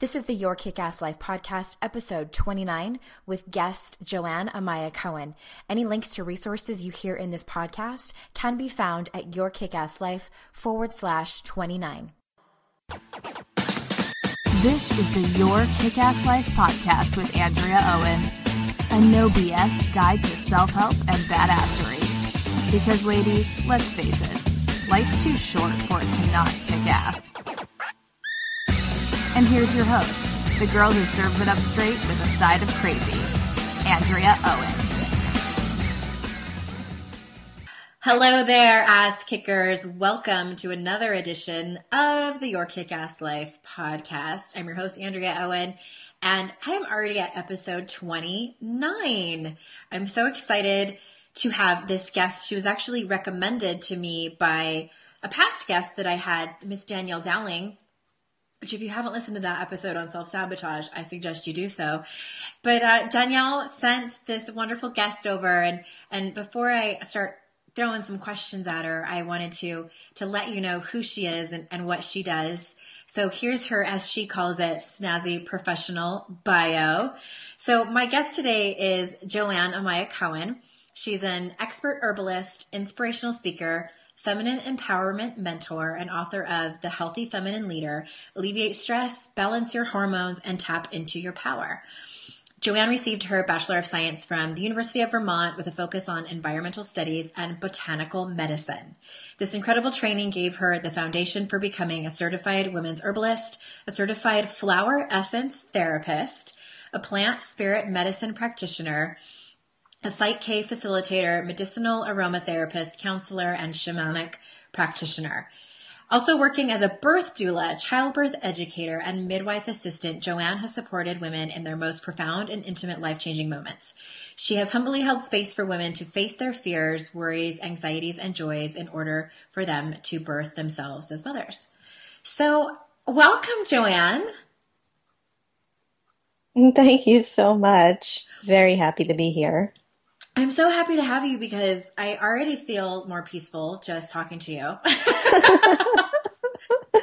This is the Your Kick Ass Life podcast, episode 29, with guest Joanne Amaya Cohen. Any links to resources you hear in this podcast can be found at yourkickasslife forward slash 29. This is the Your Kick Ass Life podcast with Andrea Owen, a no BS guide to self help and badassery. Because, ladies, let's face it, life's too short for it to not kick ass. And here's your host, the girl who serves it up straight with a side of crazy, Andrea Owen. Hello there, ass kickers. Welcome to another edition of the Your Kick Ass Life podcast. I'm your host, Andrea Owen, and I am already at episode 29. I'm so excited to have this guest. She was actually recommended to me by a past guest that I had, Miss Danielle Dowling which if you haven't listened to that episode on self sabotage, I suggest you do so. But uh, Danielle sent this wonderful guest over, and and before I start throwing some questions at her, I wanted to to let you know who she is and, and what she does. So here's her, as she calls it, snazzy professional bio. So my guest today is Joanne Amaya Cohen. She's an expert herbalist, inspirational speaker, feminine empowerment mentor and author of The Healthy Feminine Leader, Alleviate Stress, Balance Your Hormones, and Tap into Your Power. Joanne received her Bachelor of Science from the University of Vermont with a focus on environmental studies and botanical medicine. This incredible training gave her the foundation for becoming a certified women's herbalist, a certified flower essence therapist, a plant spirit medicine practitioner, a Psych K facilitator, medicinal aromatherapist, counselor, and shamanic practitioner. Also working as a birth doula, childbirth educator, and midwife assistant, Joanne has supported women in their most profound and intimate life changing moments. She has humbly held space for women to face their fears, worries, anxieties, and joys in order for them to birth themselves as mothers. So, welcome, Joanne. Thank you so much. Very happy to be here. I'm so happy to have you because I already feel more peaceful just talking to you.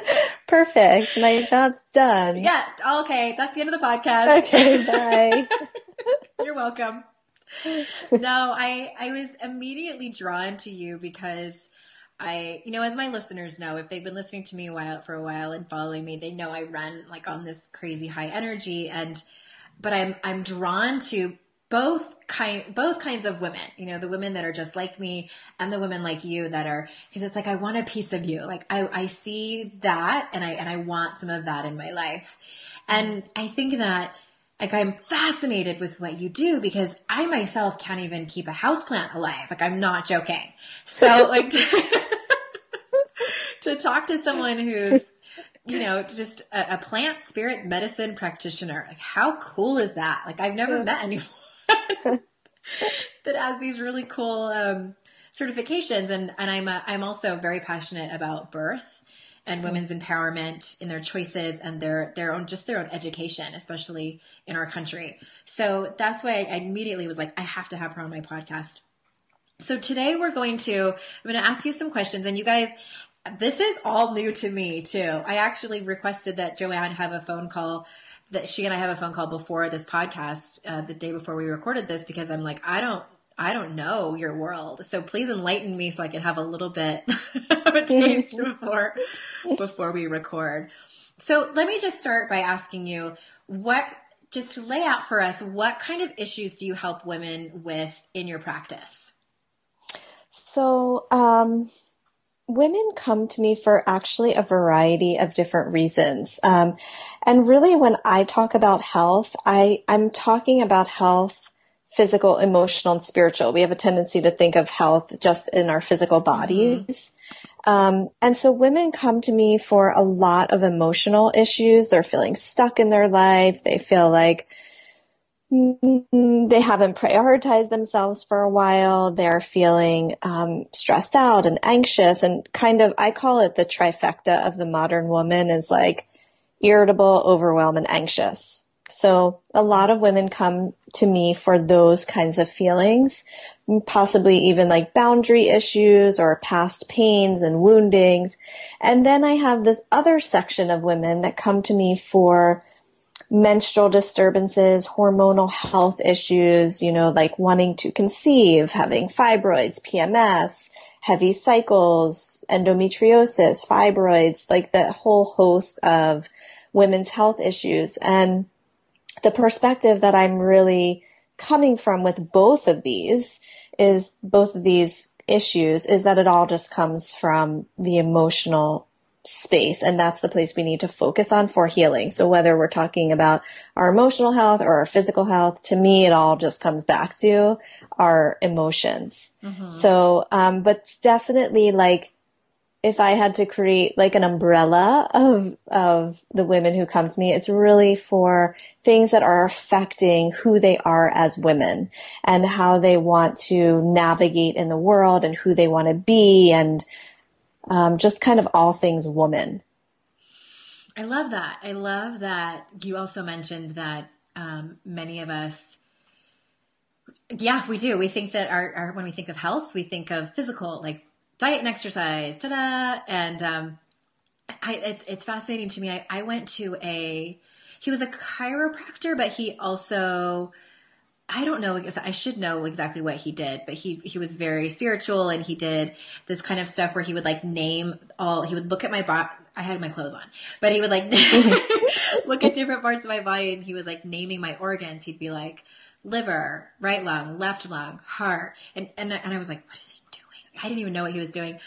Perfect. My job's done. Yeah. Oh, okay. That's the end of the podcast. Okay. Bye. You're welcome. No, I I was immediately drawn to you because I, you know, as my listeners know, if they've been listening to me a while for a while and following me, they know I run like on this crazy high energy and but I'm I'm drawn to both kind both kinds of women you know the women that are just like me and the women like you that are because it's like i want a piece of you like i i see that and i and i want some of that in my life and i think that like i'm fascinated with what you do because i myself can't even keep a houseplant alive like i'm not joking so like to, to talk to someone who's you know, just a, a, plant spirit medicine practitioner. Like, how cool is that? Like, I've never met anyone that has these really cool um, certifications. And, and I'm, a, I'm also very passionate about birth and women's empowerment in their choices and their, their own, just their own education, especially in our country. So that's why I immediately was like, I have to have her on my podcast. So today we're going to, I'm going to ask you some questions and you guys, this is all new to me too. I actually requested that Joanne have a phone call that she and I have a phone call before this podcast, uh, the day before we recorded this, because I'm like, I don't, I don't know your world. So please enlighten me so I can have a little bit of a taste before before we record. So let me just start by asking you what just lay out for us what kind of issues do you help women with in your practice? So, um, women come to me for actually a variety of different reasons. Um, and really, when I talk about health, I, I'm talking about health physical, emotional, and spiritual. We have a tendency to think of health just in our physical bodies. Mm-hmm. Um, and so women come to me for a lot of emotional issues. They're feeling stuck in their life. They feel like they haven't prioritized themselves for a while. They're feeling um, stressed out and anxious and kind of, I call it the trifecta of the modern woman is like irritable, overwhelmed, and anxious. So a lot of women come to me for those kinds of feelings, possibly even like boundary issues or past pains and woundings. And then I have this other section of women that come to me for menstrual disturbances, hormonal health issues, you know, like wanting to conceive, having fibroids, PMS, heavy cycles, endometriosis, fibroids, like the whole host of women's health issues. And the perspective that I'm really coming from with both of these is both of these issues is that it all just comes from the emotional space and that's the place we need to focus on for healing. So whether we're talking about our emotional health or our physical health, to me it all just comes back to our emotions. Mm-hmm. So um but definitely like if I had to create like an umbrella of of the women who come to me, it's really for things that are affecting who they are as women and how they want to navigate in the world and who they want to be and um, just kind of all things woman. I love that. I love that you also mentioned that um, many of us yeah, we do. We think that our, our, when we think of health, we think of physical, like diet and exercise, ta-da! And um, I, it's it's fascinating to me. I, I went to a he was a chiropractor, but he also I don't know. I should know exactly what he did, but he he was very spiritual, and he did this kind of stuff where he would like name all. He would look at my body. I had my clothes on, but he would like look at different parts of my body, and he was like naming my organs. He'd be like liver, right lung, left lung, heart, and and and I was like, what is he doing? I didn't even know what he was doing.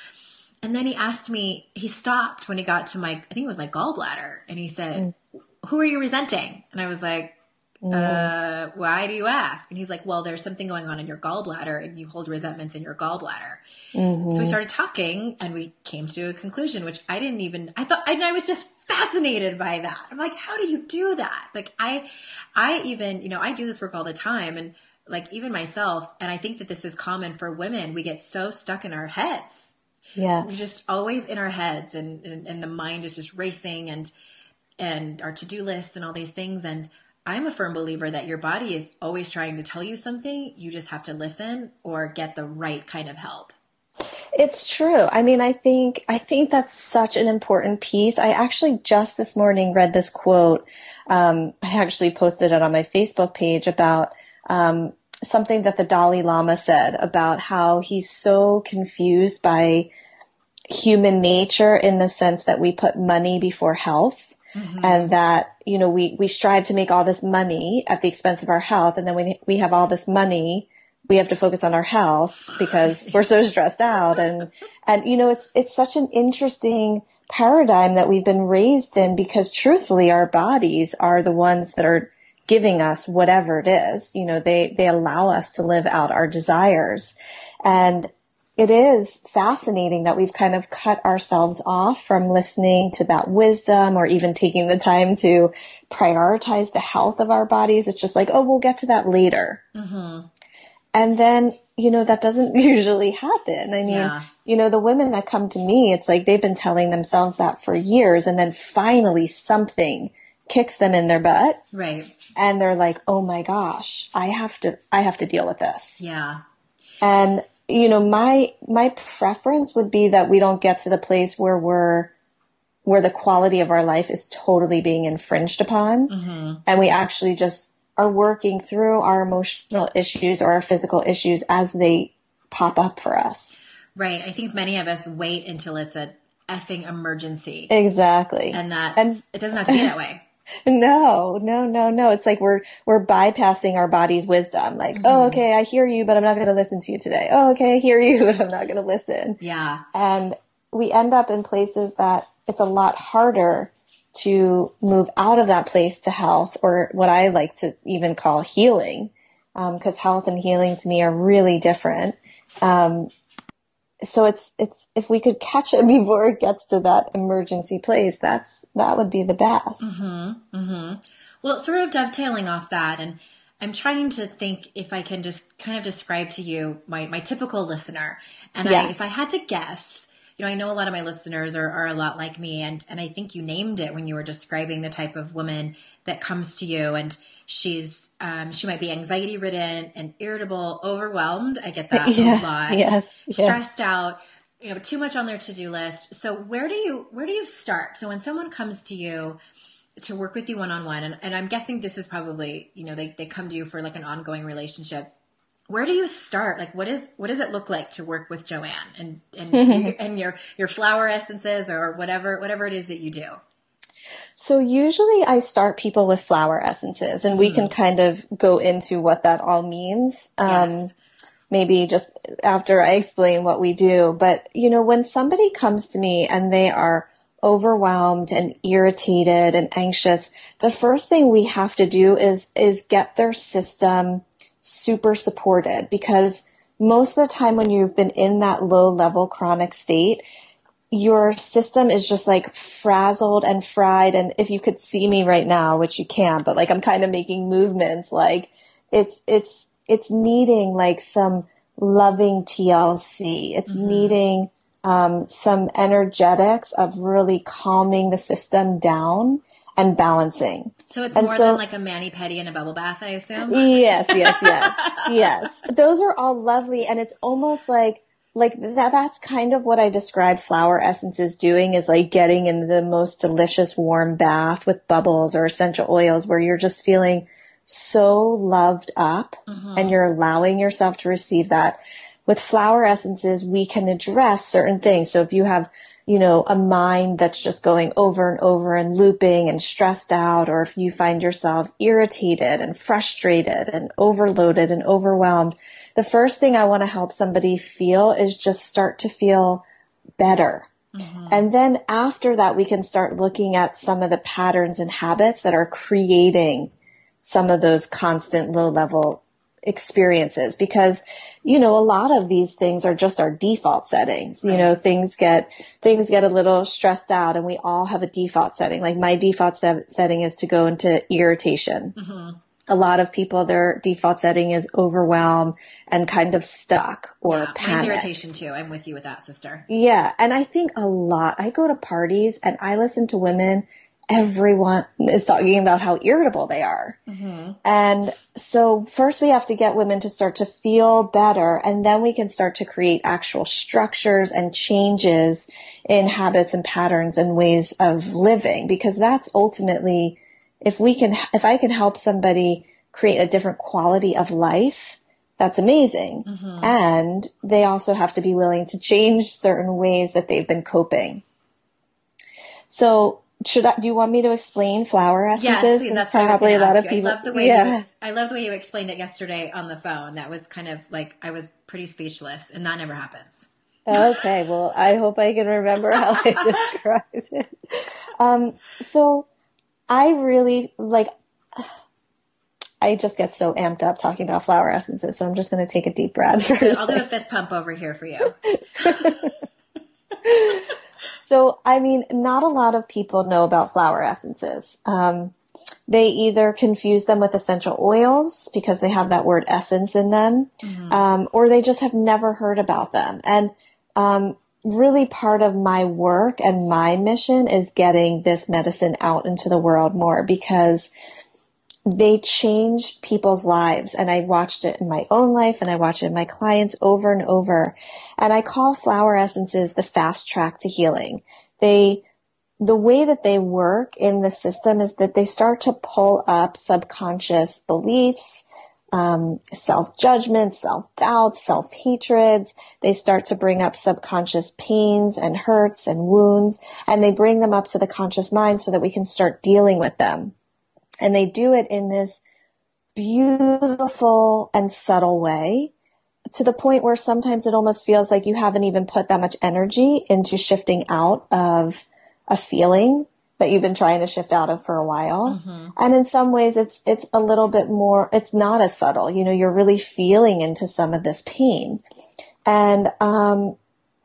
And then he asked me, he stopped when he got to my, I think it was my gallbladder. And he said, mm. who are you resenting? And I was like, mm. uh, why do you ask? And he's like, well, there's something going on in your gallbladder and you hold resentments in your gallbladder. Mm-hmm. So we started talking and we came to a conclusion, which I didn't even, I thought, and I was just fascinated by that. I'm like, how do you do that? Like I, I even, you know, I do this work all the time and like even myself, and I think that this is common for women, we get so stuck in our heads. Yes. We're just always in our heads and, and, and the mind is just racing and, and our to-do lists and all these things. And I'm a firm believer that your body is always trying to tell you something. You just have to listen or get the right kind of help. It's true. I mean, I think I think that's such an important piece. I actually just this morning read this quote. Um, I actually posted it on my Facebook page about um, something that the Dalai Lama said about how he's so confused by human nature in the sense that we put money before health. Mm-hmm. And that, you know, we, we strive to make all this money at the expense of our health. And then when we have all this money, we have to focus on our health because we're so stressed out. And, and, you know, it's, it's such an interesting paradigm that we've been raised in because truthfully, our bodies are the ones that are giving us whatever it is. You know, they, they allow us to live out our desires. And it is fascinating that we've kind of cut ourselves off from listening to that wisdom or even taking the time to prioritize the health of our bodies. It's just like, oh, we'll get to that later. Mm-hmm. And then, you know, that doesn't usually happen. I mean, yeah. you know, the women that come to me, it's like they've been telling themselves that for years. And then finally something kicks them in their butt. Right. And they're like, "Oh my gosh, I have to I have to deal with this." Yeah. And you know, my my preference would be that we don't get to the place where we're where the quality of our life is totally being infringed upon mm-hmm. and we actually just are working through our emotional issues or our physical issues as they pop up for us. Right. I think many of us wait until it's a effing emergency. Exactly. And that and it doesn't have to be that way. No, no, no, no. It's like we're we're bypassing our body's wisdom. Like, mm-hmm. oh, okay, I hear you, but I'm not going to listen to you today. Oh, okay, I hear you, but I'm not going to listen. Yeah. And we end up in places that it's a lot harder to move out of that place to health, or what I like to even call healing, because um, health and healing to me are really different. Um, so it's it's if we could catch it before it gets to that emergency place, that's that would be the best. Mm-hmm, mm-hmm. Well, sort of dovetailing off that, and I'm trying to think if I can just kind of describe to you my my typical listener, and yes. I, if I had to guess, you know, I know a lot of my listeners are, are a lot like me, and and I think you named it when you were describing the type of woman that comes to you, and she's um, she might be anxiety ridden and irritable, overwhelmed. I get that yeah, a lot. Yes, stressed yes. out. You know, too much on their to do list. So where do you where do you start? So when someone comes to you to work with you one on one, and I'm guessing this is probably you know they they come to you for like an ongoing relationship where do you start? Like, what is what does it look like to work with Joanne and and, and your your flower essences or whatever whatever it is that you do? So usually I start people with flower essences, and we mm-hmm. can kind of go into what that all means. Um, yes. Maybe just after I explain what we do. But you know, when somebody comes to me and they are overwhelmed and irritated and anxious, the first thing we have to do is is get their system super supported because most of the time when you've been in that low level chronic state, your system is just like frazzled and fried. And if you could see me right now, which you can't, but like I'm kind of making movements, like it's, it's, it's needing like some loving TLC. It's mm-hmm. needing, um, some energetics of really calming the system down and balancing. So it's and more so, than like a mani pedi and a bubble bath, I assume. Yes, yes, yes, yes. Those are all lovely, and it's almost like like that. That's kind of what I describe flower essences doing is like getting in the most delicious warm bath with bubbles or essential oils, where you're just feeling so loved up, mm-hmm. and you're allowing yourself to receive that. With flower essences, we can address certain things. So if you have you know, a mind that's just going over and over and looping and stressed out, or if you find yourself irritated and frustrated and overloaded and overwhelmed, the first thing I want to help somebody feel is just start to feel better. Mm-hmm. And then after that, we can start looking at some of the patterns and habits that are creating some of those constant low level experiences because you know, a lot of these things are just our default settings. Right. You know, things get, things get a little stressed out and we all have a default setting. Like my default se- setting is to go into irritation. Mm-hmm. A lot of people, their default setting is overwhelm and kind of stuck or yeah, panic. irritation too. I'm with you with that, sister. Yeah. And I think a lot, I go to parties and I listen to women everyone is talking about how irritable they are. Mm-hmm. And so first we have to get women to start to feel better and then we can start to create actual structures and changes in habits and patterns and ways of living because that's ultimately if we can if I can help somebody create a different quality of life that's amazing. Mm-hmm. And they also have to be willing to change certain ways that they've been coping. So should I, do you want me to explain flower essences? Yes, that's probably a lot of people. I love the way yeah. you, I love the way you explained it yesterday on the phone. That was kind of like I was pretty speechless, and that never happens. Okay, well, I hope I can remember how I described it. Um, so I really like. I just get so amped up talking about flower essences, so I'm just going to take a deep breath first. I'll do a fist pump over here for you. So, I mean, not a lot of people know about flower essences. Um, they either confuse them with essential oils because they have that word essence in them, mm-hmm. um, or they just have never heard about them. And um, really, part of my work and my mission is getting this medicine out into the world more because they change people's lives. And I watched it in my own life and I watch it in my clients over and over. And I call flower essences the fast track to healing. They the way that they work in the system is that they start to pull up subconscious beliefs, um, self judgment, self doubt, self hatreds. They start to bring up subconscious pains and hurts and wounds, and they bring them up to the conscious mind so that we can start dealing with them. And they do it in this beautiful and subtle way to the point where sometimes it almost feels like you haven't even put that much energy into shifting out of a feeling that you've been trying to shift out of for a while. Mm-hmm. And in some ways it's, it's a little bit more, it's not as subtle. You know, you're really feeling into some of this pain and, um,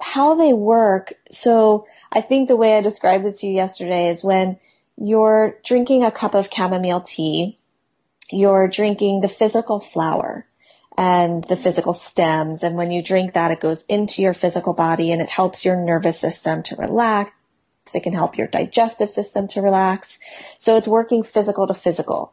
how they work. So I think the way I described it to you yesterday is when you're drinking a cup of chamomile tea, you're drinking the physical flower and the physical stems. And when you drink that, it goes into your physical body and it helps your nervous system to relax. It can help your digestive system to relax. So it's working physical to physical.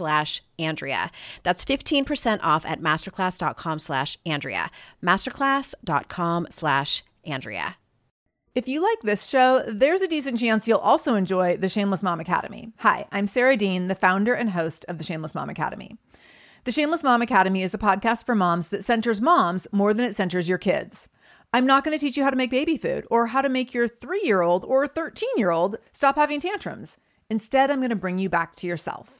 slash Andrea. That's 15% off at masterclass.com slash Andrea. Masterclass.com slash Andrea. If you like this show, there's a decent chance you'll also enjoy the Shameless Mom Academy. Hi, I'm Sarah Dean, the founder and host of the Shameless Mom Academy. The Shameless Mom Academy is a podcast for moms that centers moms more than it centers your kids. I'm not going to teach you how to make baby food or how to make your three year old or 13 year old stop having tantrums. Instead, I'm going to bring you back to yourself.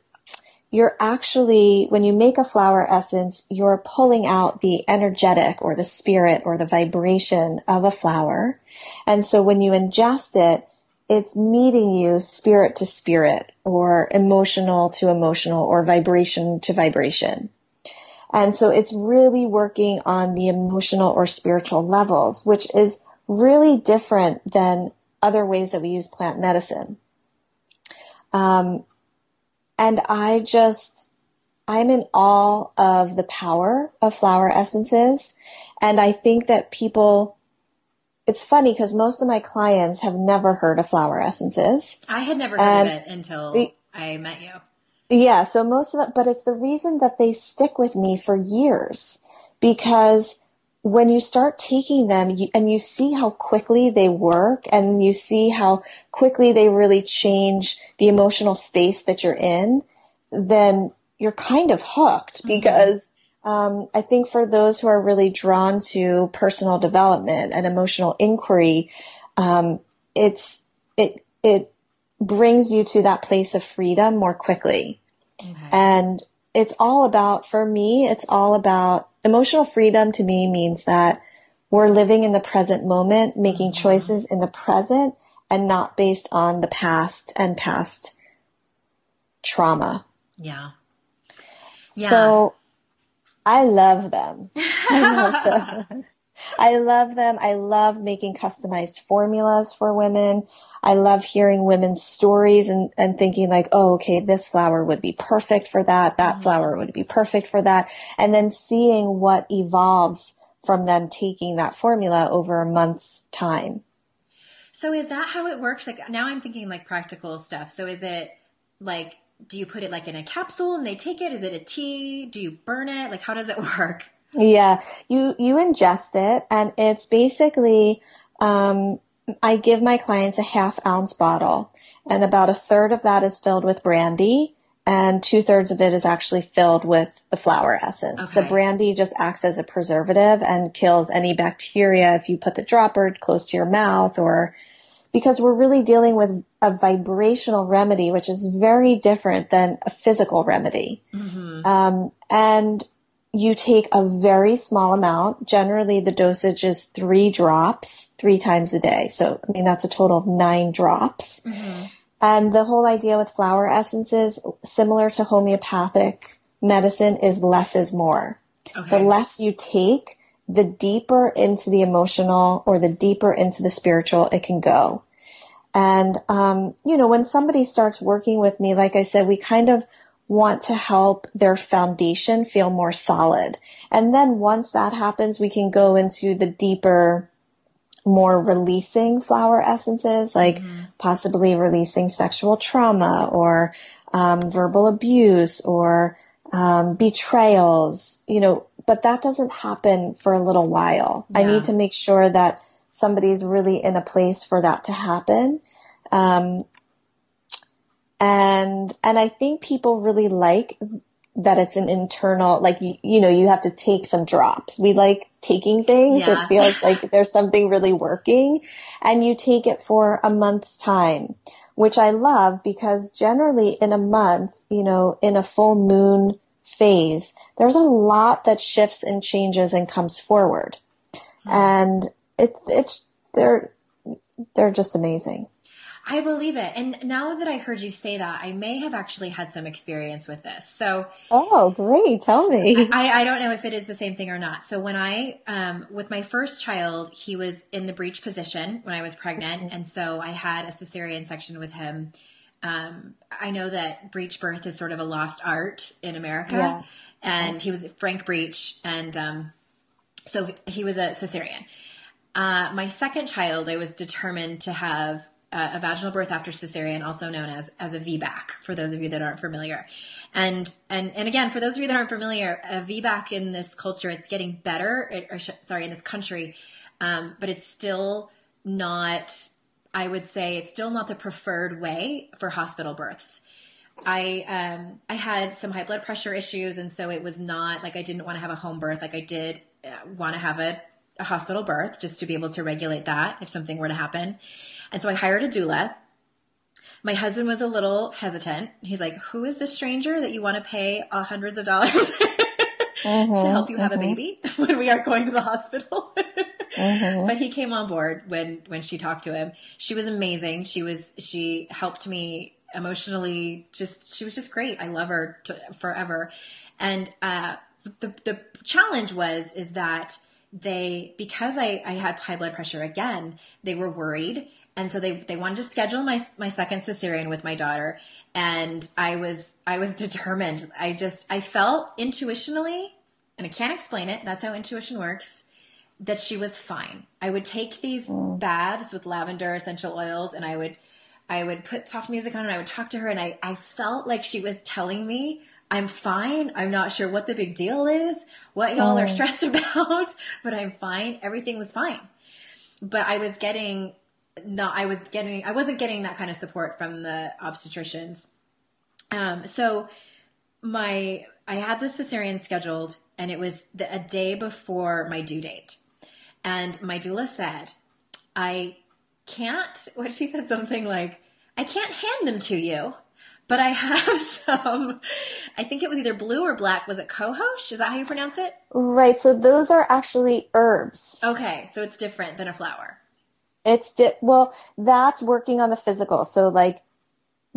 you're actually, when you make a flower essence, you're pulling out the energetic or the spirit or the vibration of a flower. And so when you ingest it, it's meeting you spirit to spirit or emotional to emotional or vibration to vibration. And so it's really working on the emotional or spiritual levels, which is really different than other ways that we use plant medicine. Um, and I just, I'm in awe of the power of flower essences. And I think that people, it's funny because most of my clients have never heard of flower essences. I had never heard and of it until the, I met you. Yeah. So most of it, but it's the reason that they stick with me for years because when you start taking them you, and you see how quickly they work and you see how quickly they really change the emotional space that you're in, then you're kind of hooked mm-hmm. because um, I think for those who are really drawn to personal development and emotional inquiry, um, it's it it brings you to that place of freedom more quickly, okay. and it's all about for me. It's all about emotional freedom to me means that we're living in the present moment, making mm-hmm. choices in the present and not based on the past and past trauma. Yeah. So I love them. I love them. I love them. I love making customized formulas for women. I love hearing women's stories and, and thinking like, oh, okay, this flower would be perfect for that. That Mm-hmm. flower would be perfect for that. And then seeing what evolves from them taking that formula over a month's time. So is that how it works? Like now I'm thinking like practical stuff. So is it like do you put it like in a capsule and they take it? Is it a tea? Do you burn it? Like how does it work? Yeah, you you ingest it, and it's basically um, I give my clients a half ounce bottle, and about a third of that is filled with brandy, and two thirds of it is actually filled with the flower essence. The brandy just acts as a preservative and kills any bacteria if you put the dropper close to your mouth or because we're really dealing with a vibrational remedy, which is very different than a physical remedy. Um, and you take a very small amount. Generally, the dosage is three drops, three times a day. So, I mean, that's a total of nine drops. And the whole idea with flower essences, similar to homeopathic medicine, is less is more. The less you take, the deeper into the emotional or the deeper into the spiritual it can go. And, um, you know, when somebody starts working with me, like I said, we kind of want to help their foundation feel more solid. And then once that happens, we can go into the deeper, more releasing flower essences, like possibly releasing sexual trauma or um, verbal abuse or um, betrayals, you know, but that doesn't happen for a little while. I need to make sure that somebody's really in a place for that to happen. Um, and, and I think people really like that it's an internal, like, you, you know, you have to take some drops. We like taking things. Yeah. It feels like there's something really working and you take it for a month's time, which I love because generally in a month, you know, in a full moon phase, there's a lot that shifts and changes and comes forward. Mm-hmm. And it, it's, they're, they're just amazing. I believe it. And now that I heard you say that, I may have actually had some experience with this. So Oh, great. Tell me. I, I don't know if it is the same thing or not. So when I, um, with my first child, he was in the breech position when I was pregnant. And so I had a cesarean section with him. Um, I know that breech birth is sort of a lost art in America. Yes. And he was Frank Breech. And, um, so he was a cesarean. Uh, my second child, I was determined to have uh, a vaginal birth after cesarean, also known as as a VBAC. For those of you that aren't familiar, and and and again, for those of you that aren't familiar, a VBAC in this culture, it's getting better. It, or sh- sorry, in this country, um, but it's still not. I would say it's still not the preferred way for hospital births. I um I had some high blood pressure issues, and so it was not like I didn't want to have a home birth. Like I did uh, want to have a, a hospital birth just to be able to regulate that if something were to happen. And so I hired a doula. My husband was a little hesitant. He's like, "Who is this stranger that you want to pay uh, hundreds of dollars to help you have a baby when we are going to the hospital?" But he came on board when when she talked to him. She was amazing. She was she helped me emotionally. Just she was just great. I love her to, forever. And uh, the the challenge was is that they because I I had high blood pressure again. They were worried. And so they, they wanted to schedule my my second cesarean with my daughter, and I was I was determined. I just I felt intuitionally, and I can't explain it. That's how intuition works that she was fine. I would take these mm. baths with lavender essential oils and I would I would put soft music on and I would talk to her and I, I felt like she was telling me I'm fine. I'm not sure what the big deal is, what y'all are mm. stressed about, but I'm fine. Everything was fine. But I was getting no, I was getting I wasn't getting that kind of support from the obstetricians. Um, so my I had the cesarean scheduled and it was the, a day before my due date. And my doula said, I can't, what she said something like, I can't hand them to you, but I have some, I think it was either blue or black. Was it cohosh? Is that how you pronounce it? Right. So those are actually herbs. Okay. So it's different than a flower. It's di- well, that's working on the physical. So like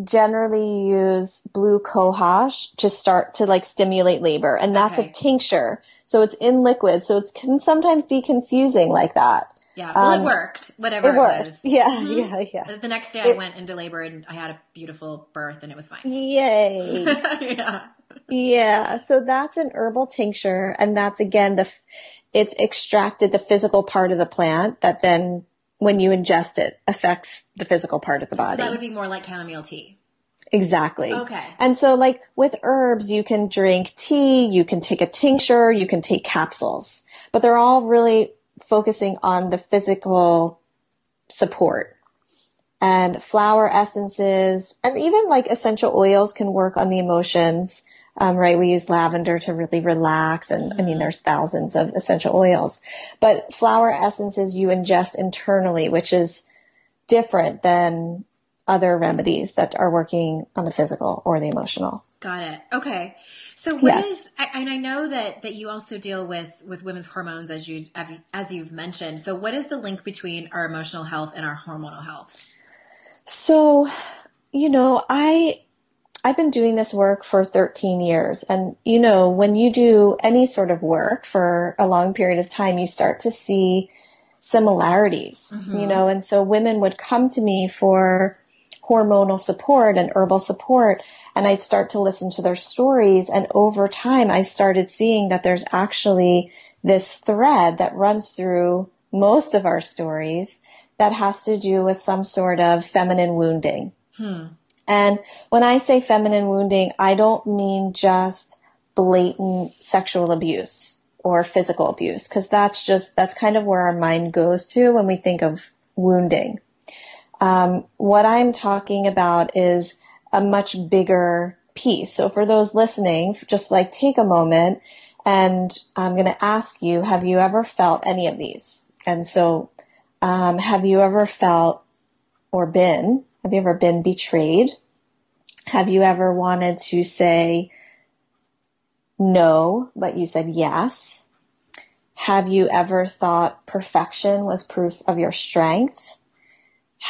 generally use blue cohosh to start to like stimulate labor and that's Okay. a tincture. So it's in liquid. So it can sometimes be confusing like that. Yeah. Well, Um, it worked. Whatever It it, worked. was. Yeah, Mhm. yeah, yeah. The next day I went into labor and I had a beautiful birth and it was fine. Yay. yeah. Yeah, so that's an herbal tincture, and that's again the f- it's extracted the physical part of the plant that then when you ingest it affects the physical part of the So body. that would be more like chamomile tea. exactly. Okay. And so like with herbs, you can drink tea, you can take a tincture, you can take capsules, but they're all really focusing on the physical support. And flower essences and even like essential oils can work on the emotions. Um, right. We use lavender to really relax. And I mean, there's thousands of essential oils, but flower essences you ingest internally, which is different than other remedies that are working on the physical or the emotional. Got it. Okay. So what is? Yes. I, and I know that that you also deal with with women's hormones as you as you've mentioned. So what is the link between our emotional health and our hormonal health? So, you know, I I've been doing this work for 13 years and you know, when you do any sort of work for a long period of time, you start to see similarities, you mm-hmm. know, and so women would come to me for hormonal support and herbal support and I'd start to listen to their stories and over time I started seeing that there's actually this thread that runs through most of our stories that has to do with some sort of feminine wounding. Hmm. And when I say feminine wounding, I don't mean just blatant sexual abuse or physical abuse, because that's just, that's kind of where our mind goes to when we think of wounding. Um, what I'm talking about is a much bigger piece. So for those listening, just like take a moment and I'm going to ask you, have you ever felt any of these? And so, um, have you ever felt or been, have you ever been betrayed? Have you ever wanted to say no, but you said yes? Have you ever thought perfection was proof of your strength?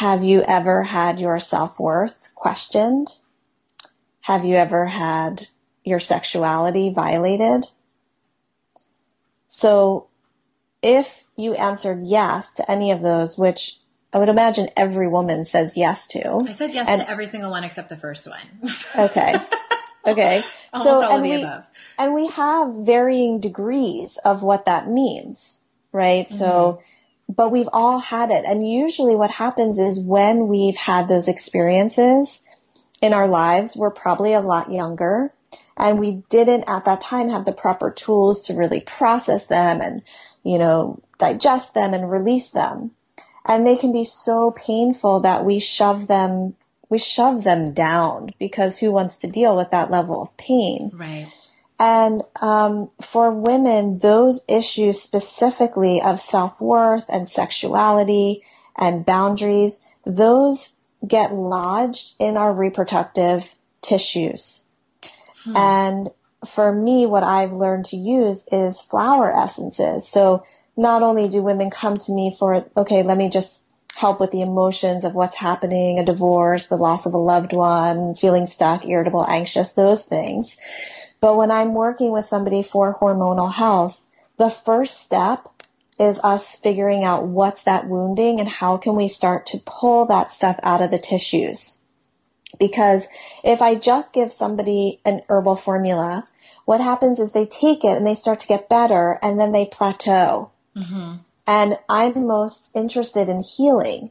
Have you ever had your self worth questioned? Have you ever had your sexuality violated? So if you answered yes to any of those, which I would imagine every woman says yes to. I said yes And- to every single one except the first one. Okay. Okay. Almost of and the we, above. and we have varying degrees of what that means, right? So, mm-hmm. but we've all had it. And usually what happens is when we've had those experiences in our lives, we're probably a lot younger and we didn't at that time have the proper tools to really process them and, you know, digest them and release them. And they can be so painful that we shove them, we shove them down because who wants to deal with that level of pain? Right. And um, for women, those issues specifically of self worth and sexuality and boundaries, those get lodged in our reproductive tissues. And for me, what I've learned to use is flower essences. So not only do women come to me for, okay, let me just help with the emotions of what's happening, a divorce, the loss of a loved one, feeling stuck, irritable, anxious, those things. But when I'm working with somebody for hormonal health, the first step is us figuring out what's that wounding and how can we start to pull that stuff out of the tissues. Because if I just give somebody an herbal formula, what happens is they take it and they start to get better and then they plateau. Mm-hmm. And I'm most interested in healing.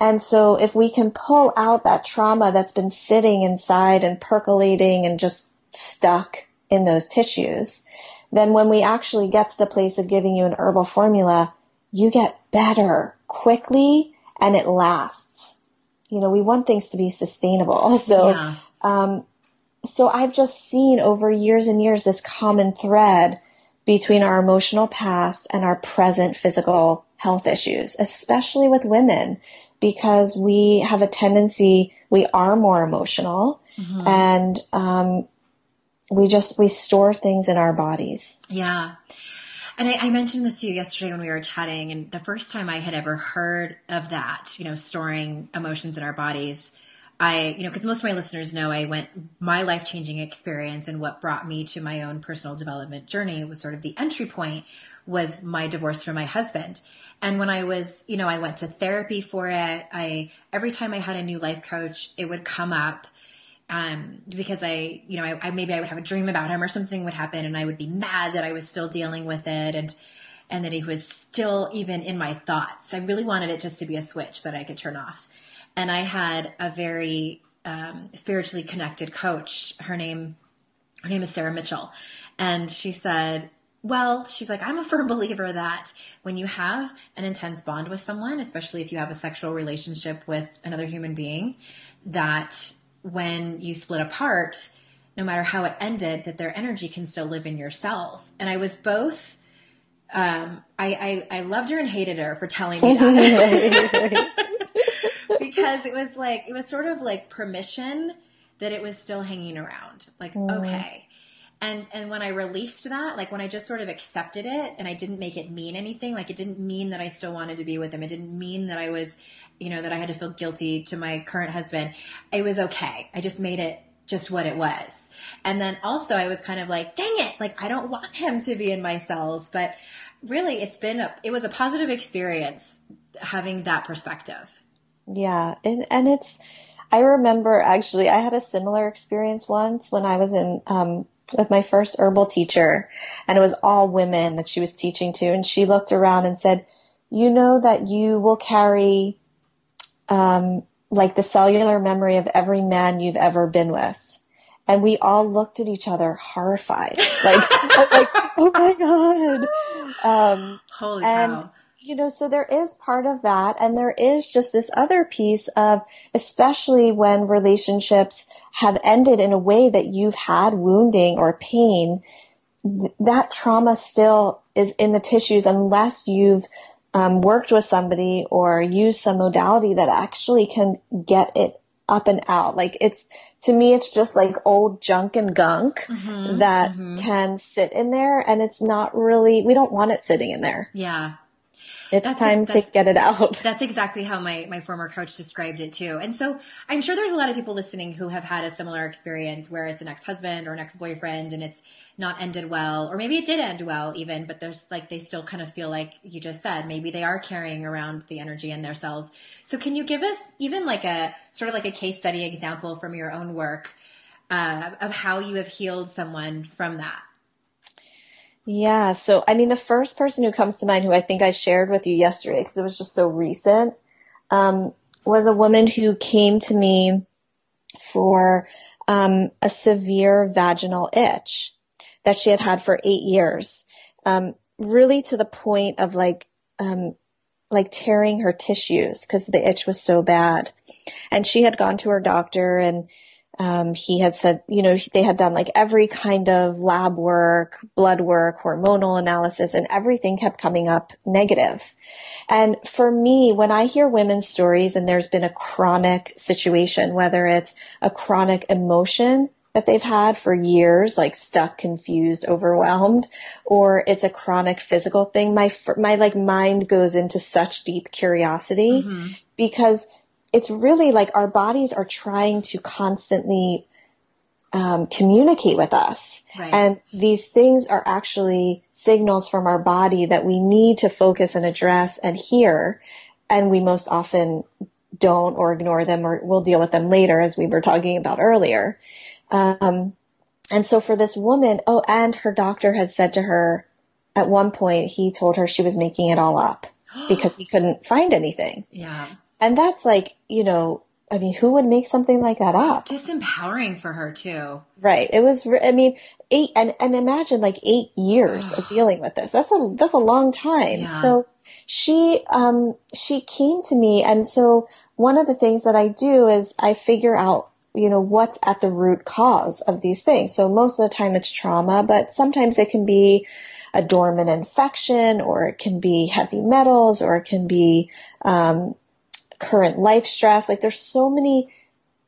And so if we can pull out that trauma that's been sitting inside and percolating and just stuck in those tissues, then when we actually get to the place of giving you an herbal formula, you get better quickly and it lasts. You know, we want things to be sustainable. So, Yeah. Um, so I've just seen over years and years this common thread between our emotional past and our present physical health issues, especially with women, because we have a tendency, we are more emotional and, um, we just, we store things in our bodies. Yeah. And I, I, mentioned this to you yesterday when we were chatting, and the first time I had ever heard of that, you know, storing emotions in our bodies, I, you know, because most of my listeners know I went my life changing experience and what brought me to my own personal development journey was sort of the entry point was my divorce from my husband. And when I was, you know, I went to therapy for it. I every time I had a new life coach, it would come up um, because I, you know, I, I, maybe I would have a dream about him or something would happen, and I would be mad that I was still dealing with it, and and that he was still even in my thoughts. I really wanted it just to be a switch that I could turn off. And I had a very um, spiritually connected coach. Her name, her name is Sarah Mitchell, and she said, well, she's like, I'm a firm believer that when you have an intense bond with someone, especially if you have a sexual relationship with another human being, that when you split apart, no matter how it ended, that their energy can still live in your cells. And I was both, um, I, I, I loved her and hated her for telling me that. because it was like, it was sort of like permission that it was still hanging around. Like, mm. okay. And and when i released that like when i just sort of accepted it and i didn't make it mean anything like it didn't mean that i still wanted to be with him it didn't mean that i was you know that i had to feel guilty to my current husband. It was okay. I just made it just what it was. And then also i was kind of like dang it. Like i don't want him to be in my cells. But really it's been a it was a positive experience having that perspective yeah and and it's I remember actually I had a similar experience once when I was in um, with my first herbal teacher and it was all women that she was teaching to and she looked around and said you know that you will carry um, like the cellular memory of every man you've ever been with. And we all looked at each other horrified like like oh my god. Um, holy and, cow you know, so there is part of that. And there is just this other piece of, especially when relationships have ended in a way that you've had wounding or pain, that trauma still is in the tissues unless you've um, worked with somebody or used some modality that actually can get it up and out. Like it's, to me, it's just like old junk and gunk mm-hmm, that mm-hmm. can sit in there and it's not really, we don't want it sitting in there. Yeah. It's that's time to get it out. That's exactly how my, my former coach described it too. And so I'm sure there's a lot of people listening who have had a similar experience where it's an ex-husband or an ex-boyfriend and it's not ended well, or maybe it did end well even, but there's like, they still kind of feel like you just said, maybe they are carrying around the energy in their cells. So can you give us even like a sort of like a case study example from your own work uh, of how you have healed someone from that? Yeah. So, I mean, the first person who comes to mind who I think I shared with you yesterday, because it was just so recent, um, was a woman who came to me for um, a severe vaginal itch that she had had for eight years, um, really to the point of like, um, like tearing her tissues because the itch was so bad. And she had gone to her doctor and um, he had said, you know, they had done like every kind of lab work, blood work, hormonal analysis, and everything kept coming up negative. And for me, when I hear women's stories and there's been a chronic situation, whether it's a chronic emotion that they've had for years, like stuck, confused, overwhelmed, or it's a chronic physical thing, my, my like mind goes into such deep curiosity mm-hmm. because it's really like our bodies are trying to constantly um, communicate with us. Right. And these things are actually signals from our body that we need to focus and address and hear. And we most often don't or ignore them or we'll deal with them later as we were talking about earlier. Um, and so for this woman, oh, and her doctor had said to her at one point, he told her she was making it all up because he couldn't find anything. Yeah. And that's like, you know, I mean, who would make something like that up? Disempowering for her too. Right. It was, I mean, eight, and, and imagine like eight years of dealing with this. That's a, that's a long time. Yeah. So she, um, she came to me. And so one of the things that I do is I figure out, you know, what's at the root cause of these things. So most of the time it's trauma, but sometimes it can be a dormant infection or it can be heavy metals or it can be, um, current life stress. Like there's so many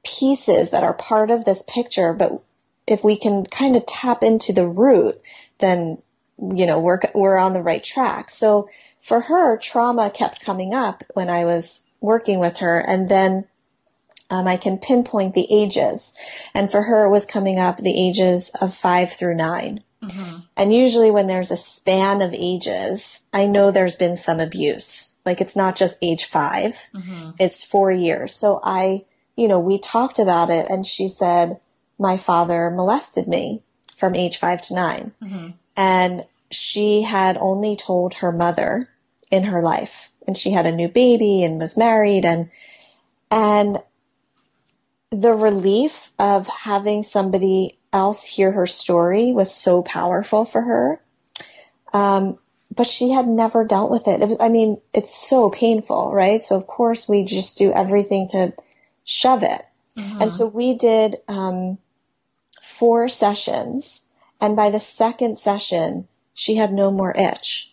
pieces that are part of this picture, but if we can kind of tap into the root, then you know, we're, we're on the right track. So for her, trauma kept coming up when I was working with her. And then um, I can pinpoint the ages. And for her, it was coming up the ages of five through 9 mm-hmm. And usually when there's a span of ages, I know there's been some abuse. Like it's not just age 5 mm-hmm. it's four years. So I, you know, we talked about it and she said, my father molested me from age five to 9 mm-hmm. And she had only told her mother in her life. And she had a new baby and was married and, and the relief of having somebody else hear her story was so powerful for her. Um, but she had never dealt with it. it was, I mean, it's so painful, right? So of course we just do everything to shove it. Mm-hmm. And so we did, um, four sessions. And by the second session, she had no more itch.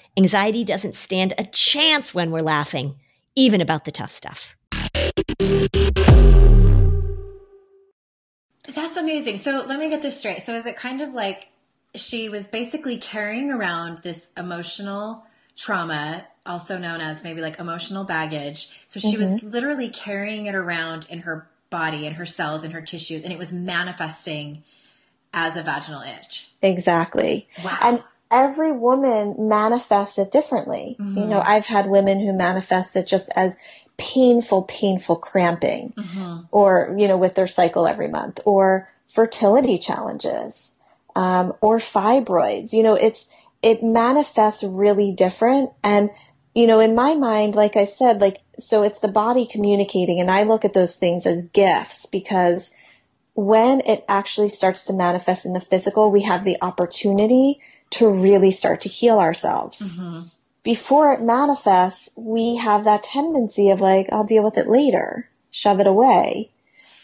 Anxiety doesn't stand a chance when we're laughing, even about the tough stuff. That's amazing. So let me get this straight. So is it kind of like she was basically carrying around this emotional trauma, also known as maybe like emotional baggage. So she mm-hmm. was literally carrying it around in her body and her cells and her tissues, and it was manifesting as a vaginal itch. Exactly. Wow. And every woman manifests it differently. Mm-hmm. You know, I've had women who manifest it just as painful, painful cramping mm-hmm. or, you know, with their cycle every month or fertility challenges, um, or fibroids. You know, it's, it manifests really different. And, you know, in my mind, like I said, like, so it's the body communicating and I look at those things as gifts because when it actually starts to manifest in the physical, we have the opportunity to really start to heal ourselves. Mm-hmm. Before it manifests, we have that tendency of like, I'll deal with it later, shove it away.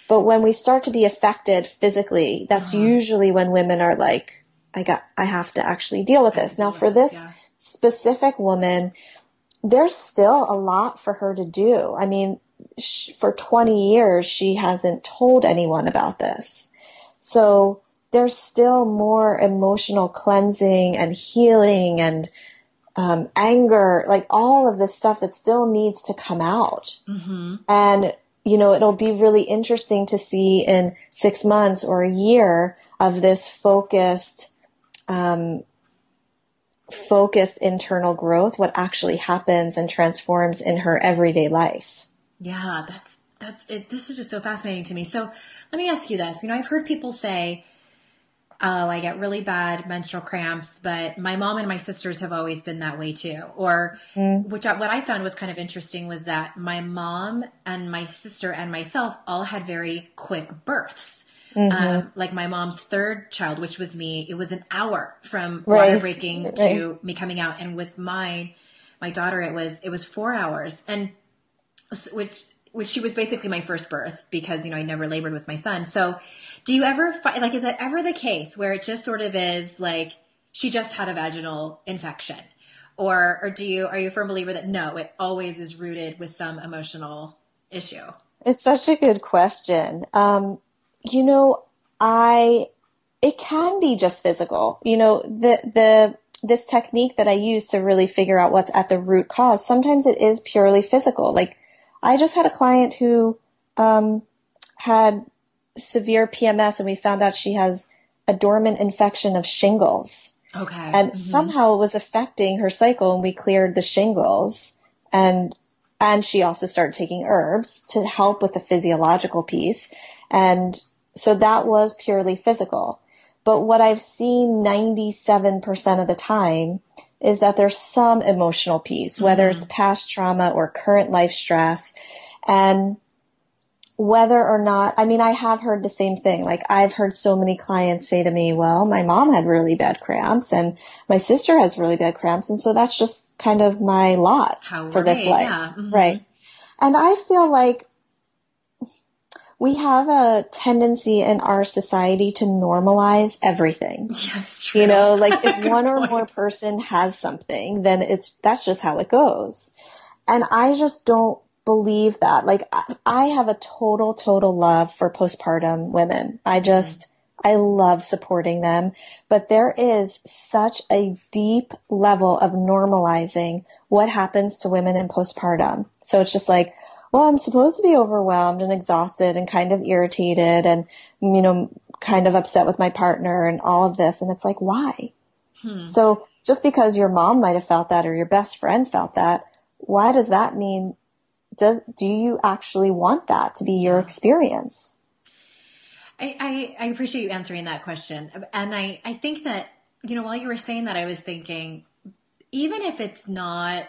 But when we start to be affected physically, that's uh-huh. usually when women are like, I got, I have to actually deal with this. Now for this yeah. specific woman, there's still a lot for her to do. I mean, for 20 years, she hasn't told anyone about this. So there's still more emotional cleansing and healing and um, anger, like all of this stuff that still needs to come out. Mm-hmm. And, you know, it'll be really interesting to see in six months or a year of this focused um, focused internal growth, what actually happens and transforms in her everyday life. Yeah, that's that's it. This is just so fascinating to me. So let me ask you this. You know, I've heard people say, "Oh, I get really bad menstrual cramps, but my mom and my sisters have always been that way too." Or, mm. which I, what I found was kind of interesting was that my mom and my sister and myself all had very quick births. Mm-hmm. Um, like my mom's third child, which was me, it was an hour from right. water breaking right. to me coming out, and with mine, my daughter, it was it was four hours, and which which she was basically my first birth because you know I never labored with my son. So, do you ever find like is that ever the case where it just sort of is like she just had a vaginal infection, or or do you are you a firm believer that no, it always is rooted with some emotional issue? It's such a good question. Um, you know, I it can be just physical. You know, the the this technique that I use to really figure out what's at the root cause. Sometimes it is purely physical, like I just had a client who um, had severe PMS, and we found out she has a dormant infection of shingles. Okay. And mm-hmm. somehow it was affecting her cycle, and we cleared the shingles, and and she also started taking herbs to help with the physiological piece, and so that was purely physical. But what I've seen 97% of the time is that there's some emotional piece, whether mm-hmm. it's past trauma or current life stress. And whether or not, I mean, I have heard the same thing. Like I've heard so many clients say to me, well, my mom had really bad cramps and my sister has really bad cramps. And so that's just kind of my lot How for right, this life. Yeah. Mm-hmm. Right. And I feel like we have a tendency in our society to normalize everything. Yes, true. You know, like if one or more person has something, then it's, that's just how it goes. And I just don't believe that. Like I have a total, total love for postpartum women. I mm-hmm. just, I love supporting them, but there is such a deep level of normalizing what happens to women in postpartum. So it's just like, well, I'm supposed to be overwhelmed and exhausted and kind of irritated and, you know, kind of upset with my partner and all of this. And it's like, why? Hmm. So just because your mom might have felt that or your best friend felt that, why does that mean? Does, do you actually want that to be your experience? I, I, I appreciate you answering that question. And I, I think that, you know, while you were saying that, I was thinking, even if it's not,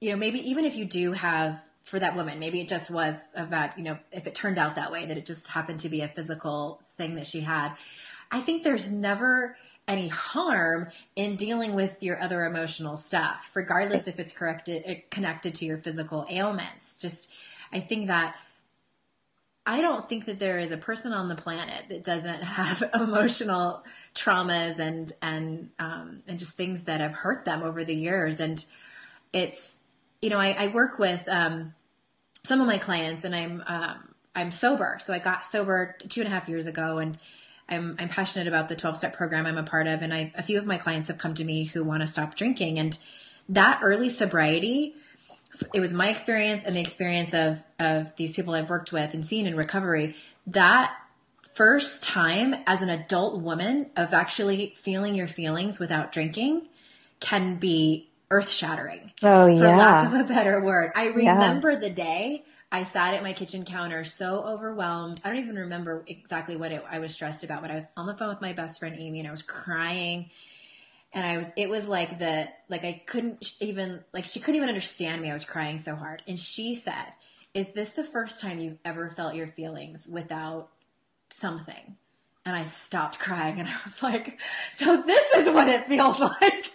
you know, maybe even if you do have for that woman. Maybe it just was about, you know, if it turned out that way, that it just happened to be a physical thing that she had. I think there's never any harm in dealing with your other emotional stuff, regardless if it's corrected, uh, connected to your physical ailments. Just, I think that I don't think that there is a person on the planet that doesn't have emotional traumas and and um, and just things that have hurt them over the years. And it's you know I, I work with um, some of my clients, and I'm um, I'm sober. So I got sober two and a half years ago, and I'm I'm passionate about the 12 step program I'm a part of, and I've, a few of my clients have come to me who want to stop drinking, and that early sobriety. It was my experience and the experience of of these people I've worked with and seen in recovery. That first time as an adult woman of actually feeling your feelings without drinking can be earth shattering. Oh, yeah. For lack of a better word. I remember yeah. the day I sat at my kitchen counter so overwhelmed. I don't even remember exactly what it, I was stressed about, but I was on the phone with my best friend Amy and I was crying. And I was, it was like the, like I couldn't even, like she couldn't even understand me. I was crying so hard. And she said, Is this the first time you've ever felt your feelings without something? And I stopped crying and I was like, So this is what it feels like.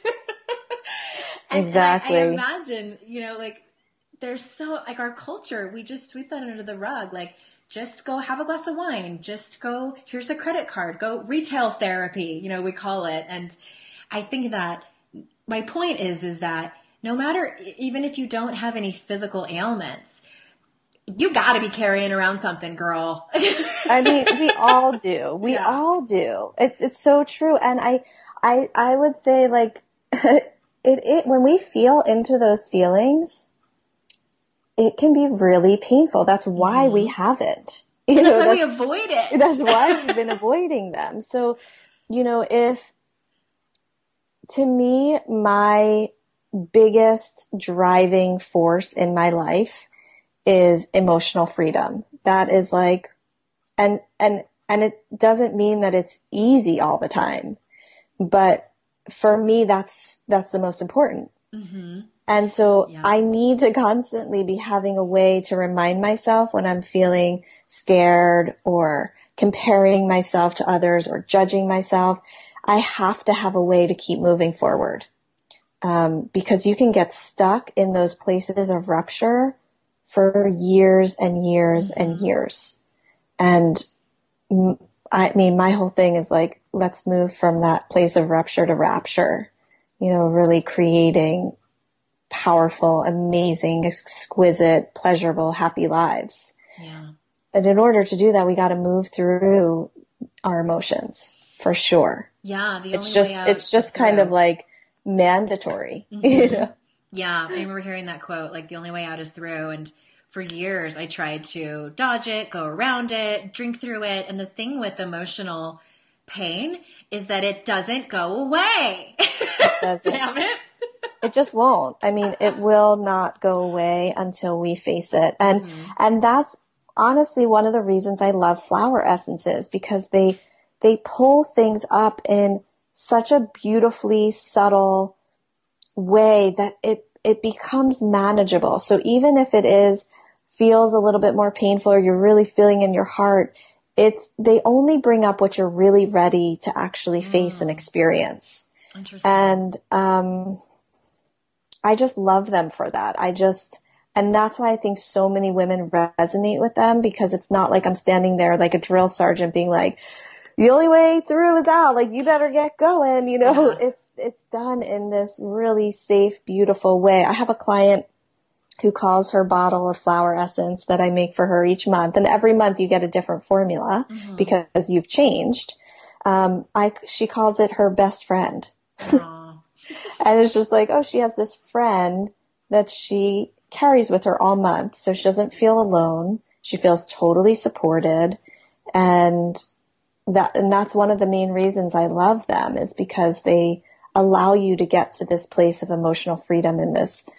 And, exactly. And I, I imagine, you know, like there's so like our culture, we just sweep that under the rug. Like just go have a glass of wine. Just go. Here's the credit card. Go retail therapy. You know, we call it. And I think that my point is, is that no matter, even if you don't have any physical ailments, you got to be carrying around something, girl. I mean, we all do. We yeah. all do. It's it's so true. And I I I would say like it, it when we feel into those feelings, it can be really painful. That's why mm-hmm. we have it. You know, that's why that's, we avoid it. That's why we've been avoiding them. So, you know, if to me, my biggest driving force in my life is emotional freedom. That is like, and, and, and it doesn't mean that it's easy all the time, but for me, that's, that's the most important. Mm-hmm. And so yeah. I need to constantly be having a way to remind myself when I'm feeling scared or comparing myself to others or judging myself. I have to have a way to keep moving forward. Um, because you can get stuck in those places of rupture for years and years mm-hmm. and years. And I mean, my whole thing is like, let's move from that place of rupture to rapture, you know, really creating powerful, amazing, exquisite, pleasurable, happy lives. Yeah. And in order to do that, we got to move through our emotions for sure. Yeah. it's just, it's just kind of like mandatory, mm-hmm. you know? Yeah. I remember hearing that quote, like the only way out is through. And for years, I tried to dodge it, go around it, drink through it. And the thing with emotional pain is that it doesn't go away. It Damn it. it just won't. I mean, it will not go away until we face it. And, mm-hmm. and that's honestly one of the reasons I love flower essences because they, they pull things up in such a beautifully subtle way that it, it becomes manageable. So even if it is, feels a little bit more painful or you're really feeling in your heart, it's, they only bring up what you're really ready to actually face mm. and experience. And, um, I just love them for that. I just, and that's why I think so many women resonate with them because it's not like I'm standing there like a drill sergeant being like, the only way through is out. Like you better get going. You know, yeah. it's, it's done in this really safe, beautiful way. I have a client who calls her bottle of flower essence that I make for her each month. And every month you get a different formula mm-hmm. because you've changed. Um, I, she calls it her best friend. and it's just like, oh, she has this friend that she carries with her all month. So she doesn't feel alone. She feels totally supported. And that, and that's one of the main reasons I love them is because they allow you to get to this place of emotional freedom in this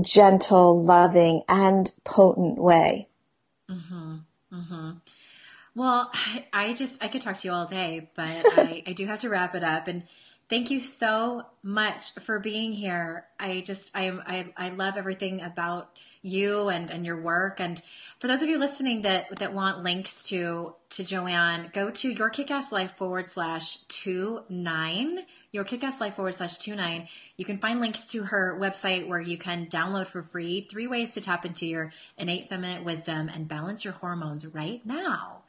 gentle, loving, and potent way. Mm-hmm. Mm-hmm. Well, I, I, just I could talk to you all day, but I, I do have to wrap it up. And Thank you so much for being here. I just I am I, I love everything about you and, and your work. And for those of you listening that that want links to to Joanne, go to your kickass life forward slash two nine. Your kickass life forward slash two nine. You can find links to her website where you can download for free three ways to tap into your innate feminine wisdom and balance your hormones right now.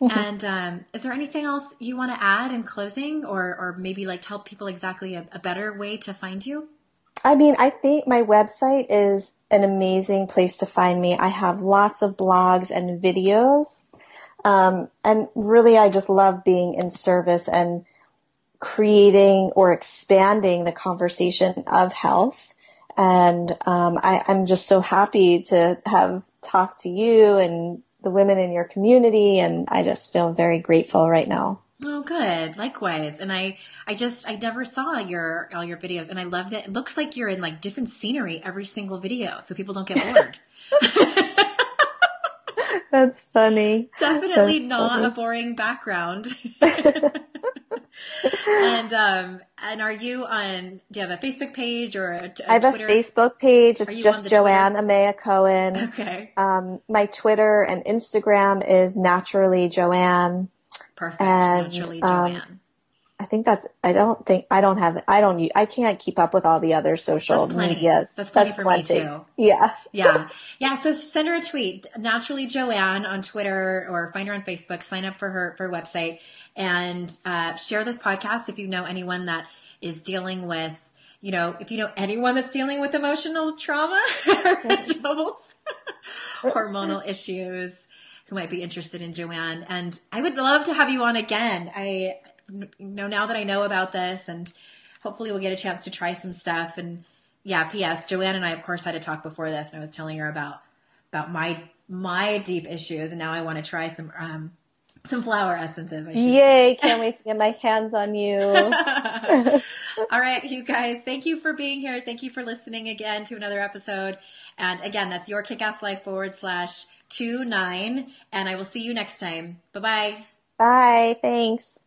Mm-hmm. And um, is there anything else you want to add in closing, or or maybe like tell people exactly a, a better way to find you? I mean, I think my website is an amazing place to find me. I have lots of blogs and videos. Um, and really, I just love being in service and creating or expanding the conversation of health. And um, I, I'm just so happy to have talked to you and the women in your community. And I just feel very grateful right now. Oh, good. Likewise. And I, I just, I never saw your, all your videos and I love that. It looks like you're in like different scenery every single video so people don't get bored. That's funny. Definitely That's not funny. a boring background. and um and are you on do you have a facebook page or a, a i have Twitter? a facebook page it's just joanne Twitter? amaya cohen okay um my twitter and instagram is naturally joanne perfect and, naturally um, joanne I think that's. I don't think I don't have. I don't. I can't keep up with all the other social that's medias. That's plenty that's for plenty. me too. Yeah, yeah, yeah. So send her a tweet, naturally Joanne on Twitter, or find her on Facebook. Sign up for her for her website, and uh, share this podcast if you know anyone that is dealing with. You know, if you know anyone that's dealing with emotional trauma, troubles, hormonal issues, who might be interested in Joanne. And I would love to have you on again. I know, now that I know about this and hopefully we'll get a chance to try some stuff. And yeah, P.S. Joanne and I, of course, had to talk before this and I was telling her about, about my, my deep issues. And now I want to try some, um, Some flower essences. Yay! Can't wait to get my hands on you. All right, you guys, thank you for being here. Thank you for listening again to another episode. And again, that's your kickass life forward slash two nine. And I will see you next time. Bye bye. Bye. Thanks.